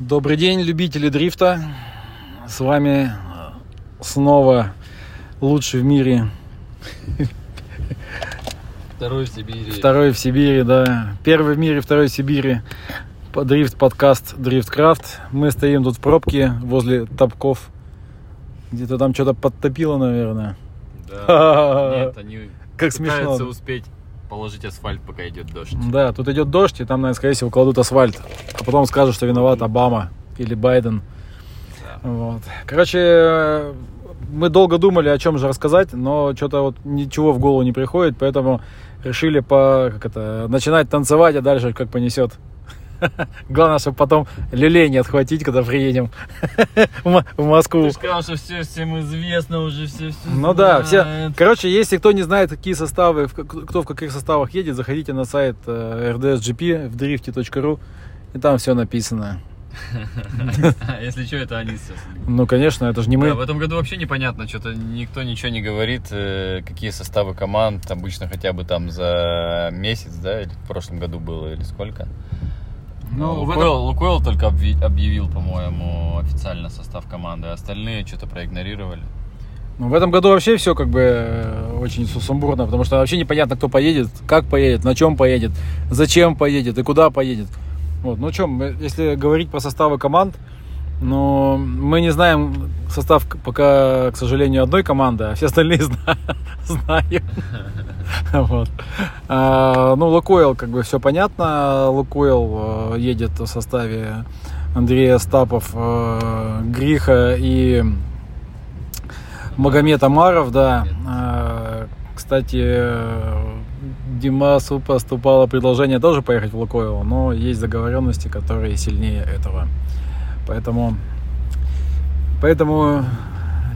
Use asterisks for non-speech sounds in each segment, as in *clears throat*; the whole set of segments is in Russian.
Добрый день, любители дрифта. С вами снова лучший в мире. Второй в Сибири. Второй в Сибири, да. Первый в мире, второй в Сибири. Дрифт подкаст Дрифткрафт. Мы стоим тут в пробке возле топков. Где-то там что-то подтопило, наверное. Да. Нет, они Как смешно. успеть положить асфальт, пока идет дождь. Да, тут идет дождь, и там, наверное, скорее всего, кладут асфальт. А потом скажут, что виноват Обама или Байден. Да. Вот. Короче, мы долго думали, о чем же рассказать, но что-то вот ничего в голову не приходит, поэтому решили по, как это, начинать танцевать, а дальше как понесет. *laughs* Главное, чтобы потом люлей не отхватить, когда приедем *laughs* в Мо- в Москву. Ты сказал, что все всем известно уже, все все Ну да, все. Короче, если кто не знает, какие составы, кто в каких составах едет, заходите на сайт э, rdsgp в drifty.ru, и там все написано. *laughs* Если что, это они сейчас. Ну, конечно, это же не мы. Да, в этом году вообще непонятно, что-то никто ничего не говорит, э, какие составы команд, обычно хотя бы там за месяц, да, или в прошлом году было, или сколько. Ну, Лукойл, этом- Лукойл только объявил, по-моему, официально состав команды, а остальные что-то проигнорировали. Ну, в этом году вообще все как бы э, очень су- сумбурно, потому что вообще непонятно, кто поедет, как поедет, на чем поедет, зачем поедет и куда поедет. Вот, ну что, если говорить про составы команд, но мы не знаем состав пока, к сожалению, одной команды, а все остальные *laughs* зна- знаем. *laughs* Вот. А, Ну, Лукойл, как бы все понятно. Лукойл э, едет в составе Андрея Стапов, э, Гриха и Магомед Амаров, да. А, Кстати, Димасу поступало предложение тоже поехать в Лукойл, но есть договоренности, которые сильнее этого. Поэтому, поэтому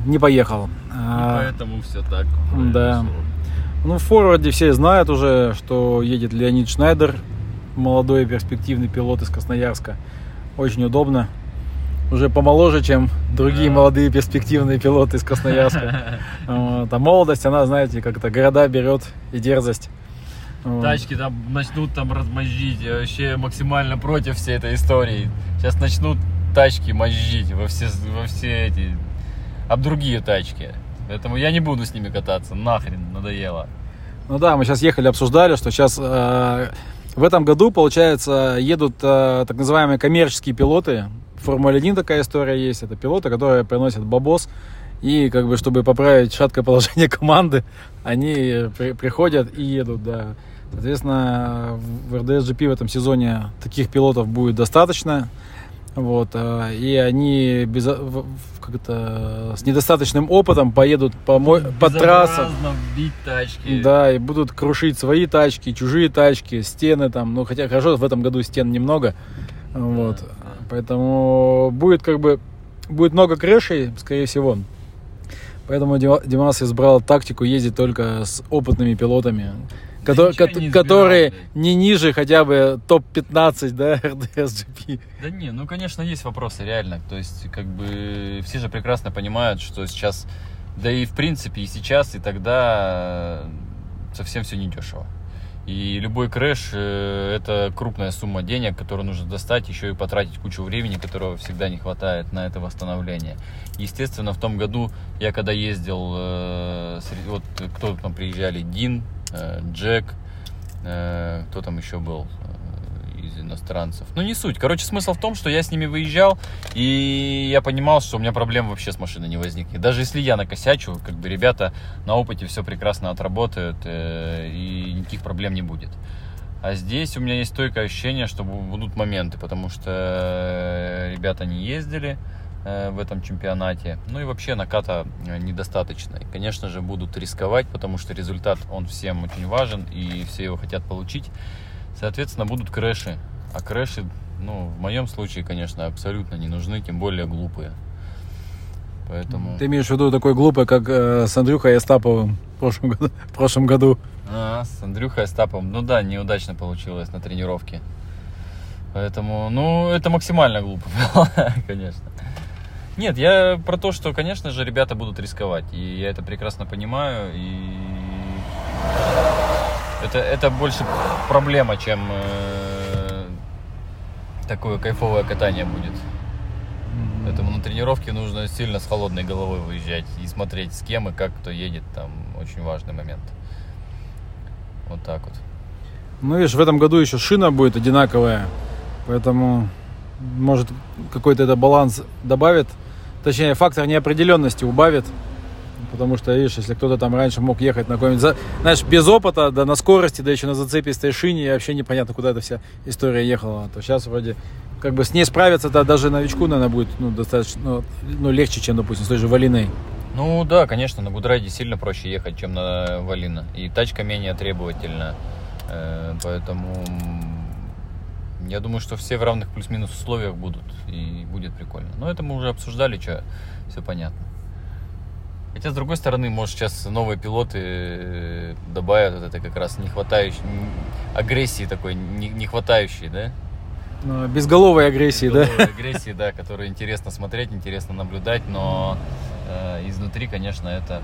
не поехал. И А, поэтому все так. да. Ну, в форварде все знают уже, что едет Леонид Шнайдер, молодой перспективный пилот из Красноярска. Очень удобно. Уже помоложе, чем другие Да. молодые перспективные пилоты из Красноярска. *laughs* Вот. А молодость, она, знаете, как это города берет и дерзость. Тачки там начнут там размозжить. Я вообще максимально против всей этой истории. Сейчас начнут тачки мозжить во все, во все эти... Об другие тачки. Поэтому я не буду с ними кататься. Нахрен, надоело. Ну да, мы сейчас ехали, обсуждали, что сейчас э, в этом году, получается, едут э, так называемые коммерческие пилоты. В Формуле 1 такая история есть. Это пилоты, которые приносят бабос. И как бы, чтобы поправить шаткое положение *laughs* команды, они при- приходят и едут, да. Соответственно, в РДС-GP в этом сезоне таких пилотов будет достаточно. Вот, э, и они без, в- в- как это, с недостаточным опытом поедут по, по трассам. Бить тачки. Да, и будут крушить свои тачки, чужие тачки, стены там. Ну, хотя хорошо, в этом году стен немного. Вот. да. Поэтому будет как бы будет много крышей, скорее всего. Поэтому Дима- Димас избрал тактику ездить только с опытными пилотами, Да кото- ничего кот- не которые не ниже хотя бы топ-15, да, *laughs* РДС-GP. Да не, ну конечно есть вопросы реально. То есть как бы все же прекрасно понимают, что сейчас, да и в принципе и сейчас, и тогда совсем все недешево. И любой крэш э, это крупная сумма денег, которую нужно достать, еще и потратить кучу времени, которого всегда не хватает на это восстановление. Естественно, в том году я когда ездил, э, среди- вот кто там приезжали, Дин, Джек, э, кто там еще был э, из иностранцев. Ну, не суть. Короче, смысл в том, что я с ними выезжал, и я понимал, что у меня проблем вообще с машиной не возникнет. Даже если я накосячу, как бы ребята на опыте все прекрасно отработают, э, и никаких проблем не будет. А здесь у меня есть стойкое ощущение, что бу- будут моменты, потому что э, ребята не ездили э, в этом чемпионате. Ну и вообще наката э, недостаточно. И, конечно же, будут рисковать, потому что результат, он всем очень важен, и все его хотят получить. Соответственно, будут крэши. А крэши, ну, в моем случае, конечно, абсолютно не нужны, тем более глупые. Поэтому... Ты имеешь в виду такой глупый, как э, с Андрюхой Остаповым в прошлом году? *laughs* В прошлом году. А, с Андрюхой Остапом, ну да, неудачно получилось на тренировке. Поэтому, ну, это максимально глупо *laughs* конечно. Нет, я про то, что, конечно же, ребята будут рисковать. И я это прекрасно понимаю. И это, это больше проблема, чем э, такое кайфовое катание будет. Поэтому на тренировке нужно сильно с холодной головой выезжать и смотреть, с кем и как кто едет. Там очень важный момент. Вот так вот. Ну, видишь, в этом году еще шина будет одинаковая, поэтому, может, какой-то это баланс добавит, точнее, фактор неопределенности убавит, потому что, видишь, если кто-то там раньше мог ехать на какой-нибудь, знаешь, без опыта, да на скорости, да еще на зацепистой шине, и вообще непонятно, куда эта вся история ехала, то сейчас вроде как бы с ней справиться, да, даже новичку, наверное, будет ну, достаточно ну, ну, легче, чем, допустим, с той же Валиной. Ну да, конечно, на Goodride е сильно проще ехать, чем на Valino. И тачка менее требовательна. Э, поэтому я думаю, что все в равных плюс-минус условиях будут. И будет прикольно. Но это мы уже обсуждали, что все понятно. Хотя, с другой стороны, может, сейчас новые пилоты э, добавят вот это как раз не хватающей, агрессии такой, не, не хватающей, да? Ну, безголовой агрессии, Безголовой да? *laughs* агрессии, да, которую интересно смотреть, интересно наблюдать, но э, изнутри, конечно, это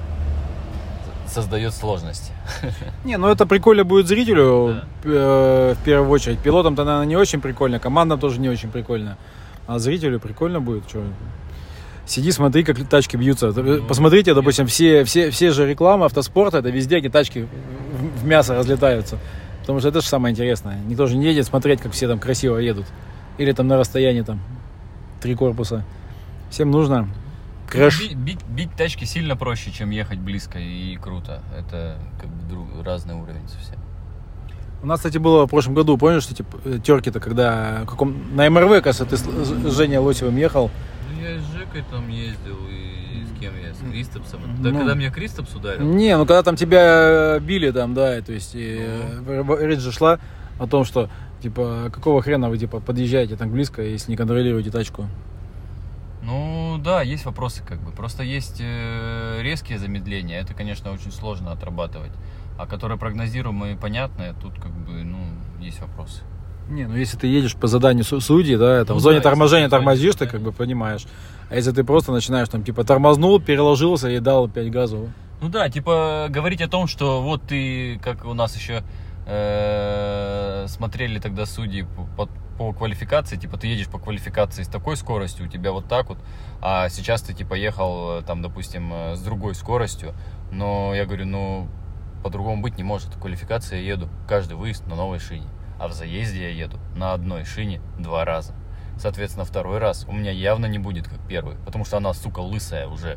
создает сложности. *laughs* Не, ну это прикольно будет зрителю да. э, в первую очередь. Пилотам-то, наверное, не очень прикольно, командам тоже не очень прикольно. А зрителю прикольно будет. Что? Сиди, смотри, как тачки бьются. Ну, Посмотрите, допустим, все, все, все же рекламы автоспорта, это везде, где тачки в мясо разлетаются. Потому что это же самое интересное. Никто же не едет смотреть, как все там красиво едут. Или там на расстоянии там три корпуса. Всем нужно crash. Бить, бить, бить тачки сильно проще, чем ехать близко и круто. Это как бы друг, разный уровень совсем. У нас, кстати, было в прошлом году, помнишь, что типа, э, терки-то, когда каком... на МРВ, кажется, ты с Женей Лосевым ехал. Ну, я с Жекой там ездил, и с кем я? С Кристопсом. Да, ну, когда меня Кристопс ударил? Не, ну когда там тебя били там, да, то есть ну. речь же шла о том, что, типа, какого хрена вы, типа, подъезжаете так близко, если не контролируете тачку. Ну да, есть вопросы как бы. Просто есть э, резкие замедления. Это, конечно, очень сложно отрабатывать. А которые прогнозируемые и понятные, тут как бы, ну, есть вопросы. Не, ну если ты едешь по заданию судьи, да, там, ну, в зоне да, торможения тормозишь, ты как бы понимаешь. А если ты просто начинаешь там, типа, тормознул, переложился и дал 5 газов. Ну да, типа, говорить о том, что вот ты, как у нас еще смотрели тогда судьи по, по квалификации, типа ты едешь по квалификации с такой скоростью, у тебя вот так вот, а сейчас ты типа ехал э, там, допустим, э, с другой скоростью, но я говорю, ну по-другому быть не может, квалификация я еду каждый выезд на новой шине, а в заезде я еду на одной шине два раза. Соответственно, второй раз у меня явно не будет как первый, потому что она, сука, лысая уже.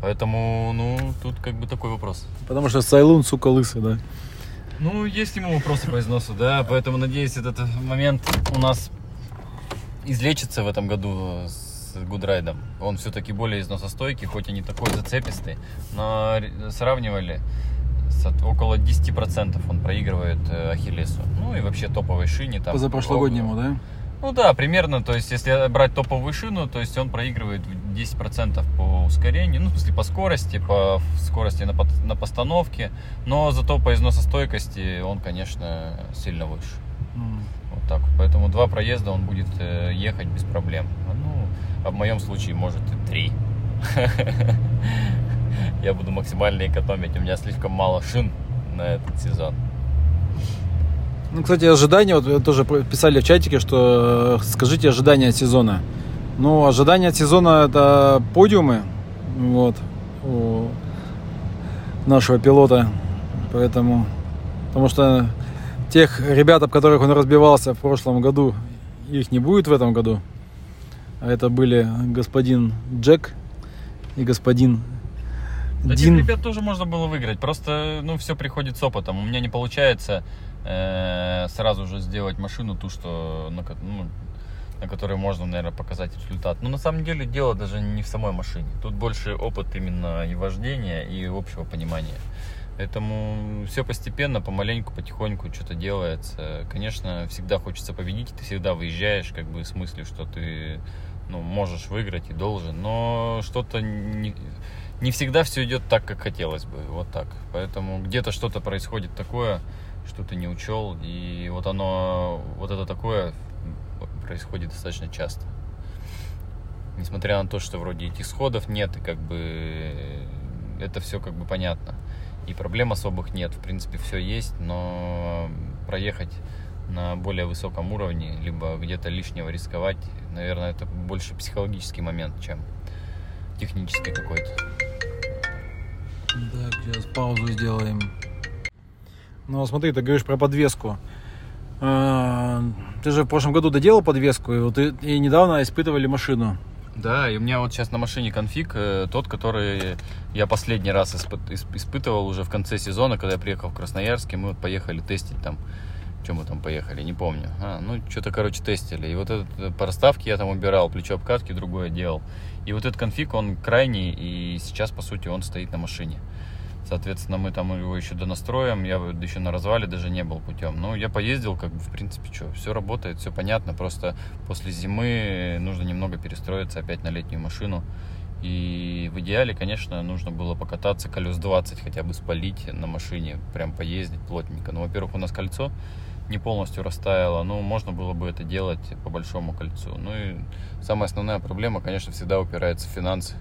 Поэтому, ну, тут как бы такой вопрос. Потому что Sailun, сука, лысый, да? Ну, есть ему вопросы по износу, да, поэтому, надеюсь, этот момент у нас излечится в этом году с Goodride ом. Он все-таки более износостойкий, хоть и не такой зацепистый, но сравнивали, около 10% он проигрывает э, Ахиллесу. Ну и вообще топовой шине. Там, Позапрошлогоднему, да? Ну да, примерно, то есть если брать топовую шину, то есть он проигрывает 10% по ускорению, ну, в смысле по скорости, по скорости на, на постановке, но зато по износостойкости он, конечно, сильно выше. Mm. Вот так. Поэтому два проезда он будет э, ехать без проблем. Ну, а в моем случае, может, и три. *laughs* Я буду максимально экономить. У меня слишком мало шин на этот сезон. Ну, кстати, ожидания, вот тоже писали в чатике, что э, скажите ожидания от сезона. Ну, ожидания от сезона это подиумы, вот, у нашего пилота, поэтому, потому что тех ребят, об которых он разбивался в прошлом году, их не будет в этом году. А это были господин Джек и господин да Дин. Этих ребят тоже можно было выиграть. Просто, ну, все приходит с опытом. У меня не получается э, сразу же сделать машину ту, что на, ну, на которой можно, наверное, показать результат. Но на самом деле дело даже не в самой машине. Тут больше опыт именно и вождения, и общего понимания. Поэтому все постепенно, помаленьку, потихоньку что-то делается. Конечно, всегда хочется победить, ты всегда выезжаешь, как бы в смысле, что ты ну, можешь выиграть и должен, но что-то не, не всегда все идет так, как хотелось бы, вот так. Поэтому где-то что-то происходит такое, что ты не учел, и вот оно, вот это такое происходит достаточно часто. Несмотря на то, что вроде этих сходов нет, и как бы это все как бы понятно. И проблем особых нет, в принципе, все есть, но проехать на более высоком уровне, либо где-то лишнего рисковать. Наверное, это больше психологический момент, чем технический какой-то. Так, сейчас паузу сделаем. Ну, смотри, ты говоришь про подвеску. А, Ты же в прошлом году доделал подвеску, и, вот и, и недавно испытывали машину. Да, и у меня вот сейчас на машине конфиг э, тот, который я последний раз испы- исп- испытывал уже в конце сезона, когда я приехал в Красноярск, и мы вот поехали тестить там. Чем мы там поехали, не помню. А, ну, что-то, короче, тестили. И вот этот э, по расставке я там убирал, плечо обкатки другое делал. И вот этот конфиг, он крайний, и сейчас, по сути, он стоит на машине. Соответственно, мы там его еще донастроим. Я еще на развале даже не был путем. Ну, я поездил, как бы, в принципе, что, все работает, все понятно. Просто после зимы нужно немного перестроиться опять на летнюю машину. И в идеале, конечно, нужно было покататься колес 20, хотя бы спалить на машине, прям поездить плотненько. Ну, во-первых, у нас кольцо не полностью растаяло, но можно было бы это делать по большому кольцу. Ну и самая основная проблема, конечно, всегда упирается в финансы.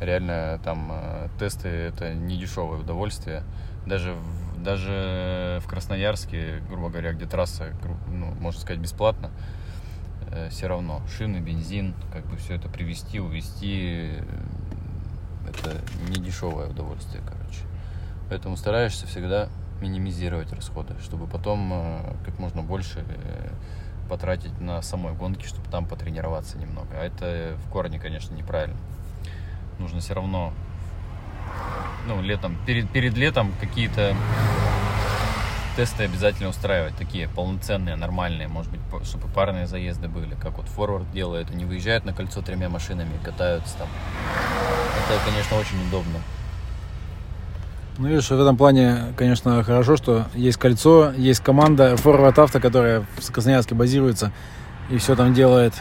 Реально там э, тесты это не дешевое удовольствие. Даже в, даже в Красноярске, грубо говоря, где трасса, ну, можно сказать, бесплатно, все равно шины, бензин, как бы все это привезти, увезти, э, это не дешевое удовольствие, короче. Поэтому стараешься всегда минимизировать расходы, чтобы потом э, как можно больше э, потратить на самой гонке, чтобы там потренироваться немного. А это в корне, конечно, неправильно. Нужно все равно, ну, летом, перед, перед летом какие-то тесты обязательно устраивать, такие полноценные, нормальные, может быть, чтобы парные заезды были, как вот форвард делает, они выезжают на кольцо тремя машинами, катаются там. Это, конечно, очень удобно. Ну, видишь, в этом плане, конечно, хорошо, что есть кольцо, есть команда Forward Auto, которая в Красноярске базируется и все там делает.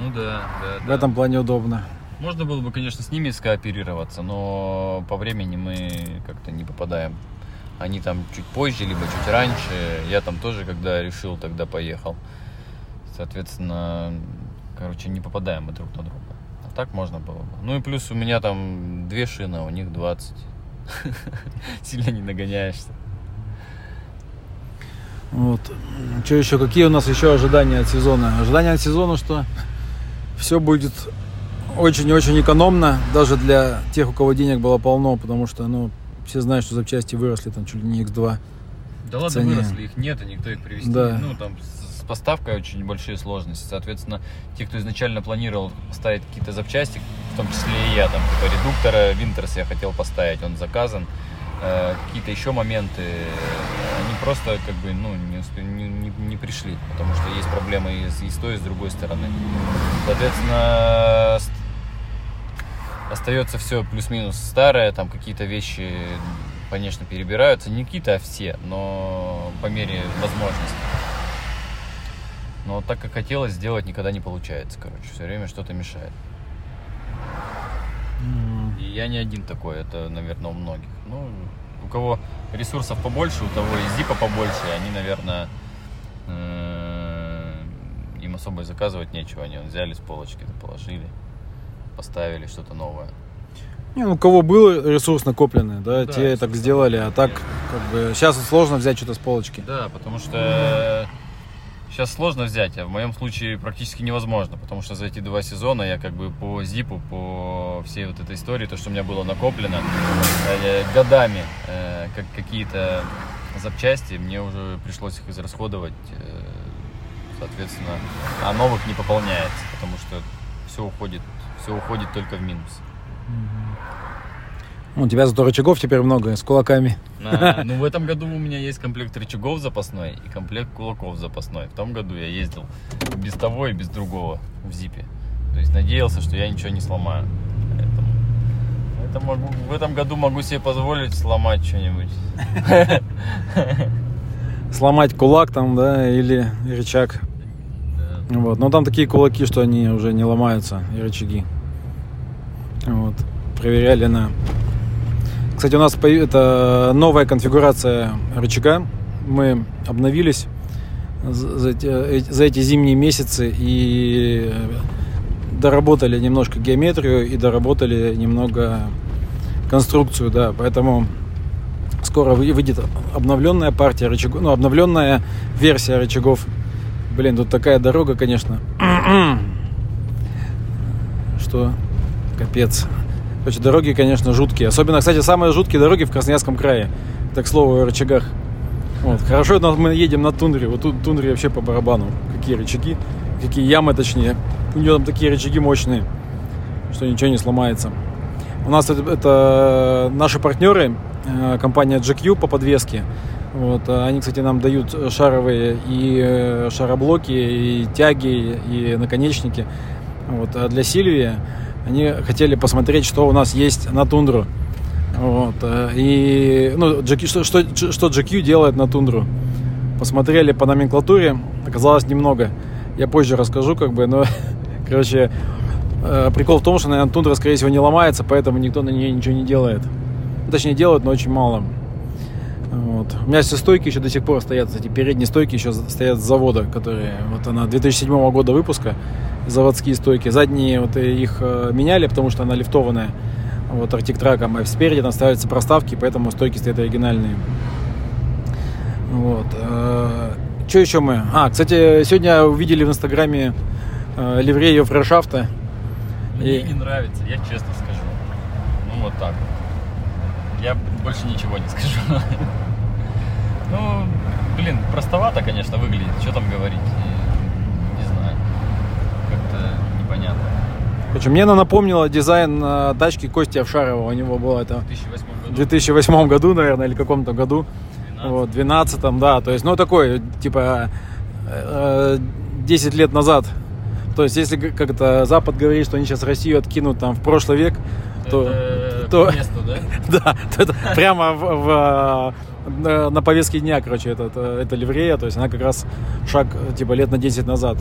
Ну да, да, В этом плане удобно. Можно было бы, конечно, с ними скооперироваться, но по времени мы как-то не попадаем. Они там чуть позже, либо чуть раньше. Я там тоже, когда решил, тогда поехал. Соответственно, короче, не попадаем мы друг на друга. А так можно было бы. Ну и плюс у меня там две шины, а у них 20. *laughs* Сильно не нагоняешься. Вот. Что еще? Какие у нас еще ожидания от сезона? Ожидания от сезона, что все будет очень-очень экономно, даже для тех, у кого денег было полно, потому что, ну, все знают, что запчасти выросли там чуть ли не X2. Да ладно, цене. выросли, их нет, и никто их привезти Да. Ну, там поставкой очень большие сложности. Соответственно, те, кто изначально планировал поставить какие-то запчасти, в том числе и я, там, типа редуктора Винтерс я хотел поставить, он заказан. Э, какие-то еще моменты, они просто как бы, ну, не, не, не- пришли, потому что есть проблемы и с, и с той, и с другой стороны. Соответственно, остается все плюс-минус старое, там какие-то вещи, конечно, перебираются, не какие-то, а все, но по мере возможности. Но так как хотелось сделать, никогда не получается, короче, все время что-то мешает. И я не один такой, это, наверное, у многих. Ну, у кого ресурсов побольше, у того и зипа побольше, они, наверное, э, им особо и заказывать нечего. Они взяли с полочки, положили, поставили что-то новое. Не, ну, у кого был ресурс накопленный, да, Да, те так сделали, а так, как бы, сейчас сложно взять что-то с полочки. Да, потому что сейчас сложно взять, а в моем случае практически невозможно, потому что за эти два сезона я как бы по зипу, по всей вот этой истории, то, что у меня было накоплено э, годами, э, как какие-то запчасти, мне уже пришлось их израсходовать, э, соответственно, а новых не пополняется, потому что все уходит, все уходит только в минус. У тебя зато рычагов теперь много, с кулаками. А, ну, в этом году у меня есть комплект рычагов запасной и комплект кулаков запасной. В том году я ездил без того и без другого в зипе. То есть надеялся, что я ничего не сломаю. Поэтому, это могу, в этом году могу себе позволить сломать что-нибудь. Сломать кулак там, да, или рычаг. Да. Вот. Но там такие кулаки, что они уже не ломаются, и рычаги. Вот. Проверяли на... Кстати, у нас это новая конфигурация рычага. Мы обновились за эти, э, за эти зимние месяцы и доработали немножко геометрию и доработали немного конструкцию, да. Поэтому Скоро вы- выйдет обновленная партия рычагов, ну, обновленная версия рычагов. Блин, тут такая дорога, конечно. *clears throat* Что? Капец. Короче, дороги, конечно, жуткие. Особенно, кстати, самые жуткие дороги в Красноярском крае. Так, к слову, о рычагах. Вот. Хорошо, но мы едем на тундре. Вот тут тундре вообще по барабану. Какие рычаги, какие ямы точнее. У нее там такие рычаги мощные, что ничего не сломается. У нас это, это наши партнеры, э, компания GQ по подвеске. Вот, они, кстати, нам дают шаровые и э, шароблоки, и тяги, и наконечники. Вот, а для Сильвии они хотели посмотреть, что у нас есть на тундру. Вот, э, и ну, GQ, что, что, что GQ делает на тундру. Посмотрели по номенклатуре, оказалось немного. Я позже расскажу, как бы, но, *laughs* короче, э, прикол в том, что, наверное, тундра, скорее всего, не ломается, поэтому никто на ней ничего не делает. Точнее, делают, но очень мало. Вот. У меня все стойки еще до сих пор стоят, кстати, передние стойки еще стоят с завода, которые, вот она 2007 года выпуска, заводские стойки. Задние вот их э, меняли, потому что она лифтованная, вот Arctic траком, а спереди там ставятся проставки, поэтому стойки стоят оригинальные. Вот. Что еще мы? А, кстати, сегодня увидели в инстаграме э, ливрею фрешафта. Мне И- не нравится, я честно скажу. Ну вот так. Я больше ничего не скажу. *laughs* Ну, блин, простовато, конечно, выглядит. Что там говорить? Не знаю. Как-то непонятно. Короче, мне она напомнила дизайн э, тачки Кости Овшарова. У него было это В 2008 в году. 2008 году, наверное, или каком-то году. 12. Вот, 12 да. То есть, ну, такой, типа, э, 10 лет назад. То есть, если как-то Запад говорит, что они сейчас Россию откинут там в прошлый век, то, Это то- по месту, да? *laughs* да, прямо в, в, э, на, повестке дня, короче, это, это, это ливрея, то есть она как раз шаг, э, типа, лет на 10 назад.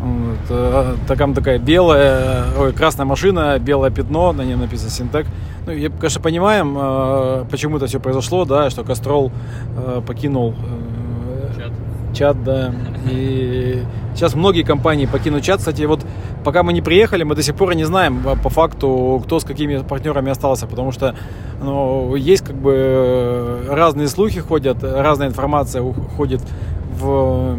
Вот, э, такая такая белая, ой, красная машина, белое пятно, на ней написано Синтек. Ну, я, конечно, понимаем, э, почему это все произошло, да, что Кастрол э, покинул э, Чат. чат, да. И сейчас многие компании покинут чат. Кстати, вот пока мы не приехали, мы до сих пор не знаем а, по факту, кто с какими партнерами остался, потому что ну, есть как бы разные слухи ходят, разная информация уходит в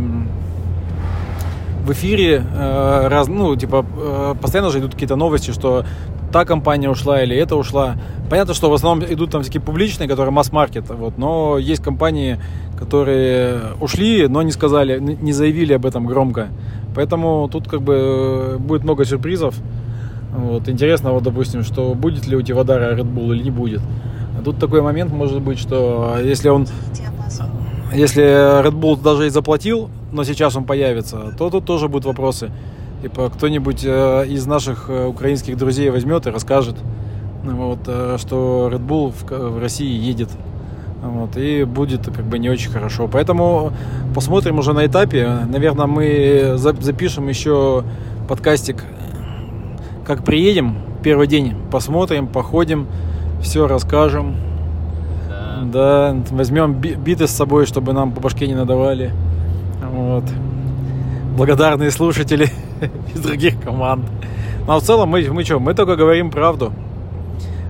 в эфире э, раз, ну, типа, э, постоянно же идут какие-то новости, что та компания ушла или эта ушла. Понятно, что в основном идут там всякие публичные, которые масс-маркет, вот, но есть компании, которые ушли, но не сказали, не заявили об этом громко. Поэтому тут как бы э, будет много сюрпризов. Вот, интересно, вот, допустим, что будет ли у Тивадара Red Bull или не будет. А тут такой момент может быть, что если он если Red Bull даже и заплатил, но сейчас он появится, то тут тоже будут вопросы. Типа кто-нибудь э, из наших э, украинских друзей возьмет и расскажет, ну, вот, э, что Red Bull в, России едет. Вот, и будет как бы не очень хорошо. Поэтому посмотрим уже на этапе. Наверное, мы за- запишем еще подкастик, как приедем первый день. Посмотрим, походим, все расскажем. Да. Да, возьмем би- биты с собой, чтобы нам по башке не надавали. Вот. Благодарные слушатели *laughs* из других команд. Но в целом мы, мы что, мы только говорим правду.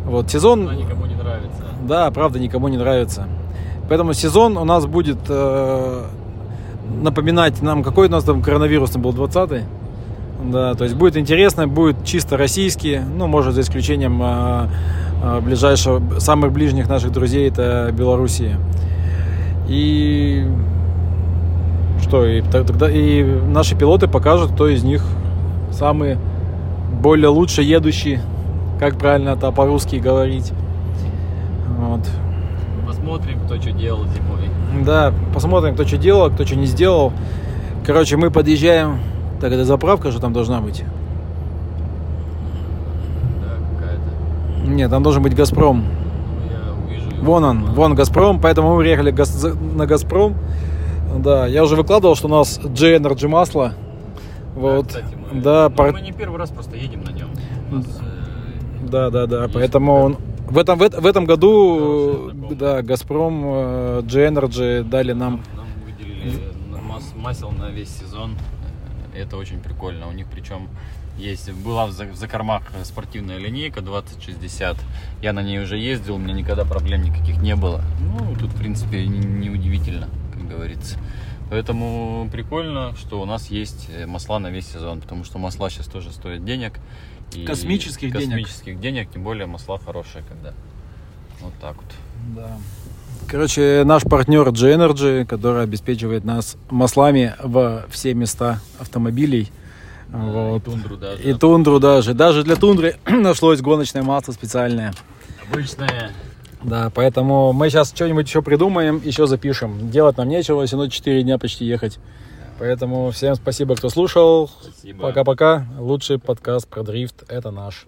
Вот, сезон, Она никому не нравится. да, правда никому не нравится. Поэтому сезон у нас будет э, напоминать нам, какой у нас там коронавирусный был, 20-й? Да, то есть будет интересно, будет чисто российский, ну, может, за исключением э, э, ближайшего, самых ближних наших друзей, это Белоруссия. И что, и тогда и наши пилоты покажут, кто из них самый более лучше едущий, как правильно это по-русски говорить. Вот. Посмотрим, кто что делал зимой. Да, посмотрим, кто что делал, кто что не сделал. Короче, мы подъезжаем. Так, это заправка же там должна быть? Да, какая-то. Нет, там должен быть Газпром. Ну. Вон он, вон Газпром, поэтому мы приехали на Газпром. Да, я уже выкладывал, что у нас G-Energy масло. Да, Вот. кстати, мы, Да, ну, пар- мы не первый раз просто едем на нем. Нас, э, да, да, да. Поэтому он в этом, в, в этом году, да, Газпром, э, G-Energy дали нам. нам, нам выделили мас- масел на весь сезон. Это очень прикольно. У них причем есть, была в закормах спортивная линейка 2060. Я на ней уже ездил, у меня никогда проблем никаких не было. Ну, тут, в принципе, не, удивительно, как говорится. Поэтому прикольно, что у нас есть масла на весь сезон, потому что масла сейчас тоже стоят денег. И космических, денег. Космических денег, тем более масла хорошие, когда. Вот так вот. Да. Короче, наш партнер G-Energy, который обеспечивает нас маслами во все места автомобилей. вот. И тундру даже. И тундру даже. Даже для тундры *clears throat* нашлось гоночное масло специальное. Обычное. Да, поэтому мы сейчас что-нибудь еще придумаем, еще запишем. Делать нам нечего, все равно 4 дня почти ехать. Поэтому всем спасибо, кто слушал. Пока-пока. Лучший подкаст про дрифт – это наш.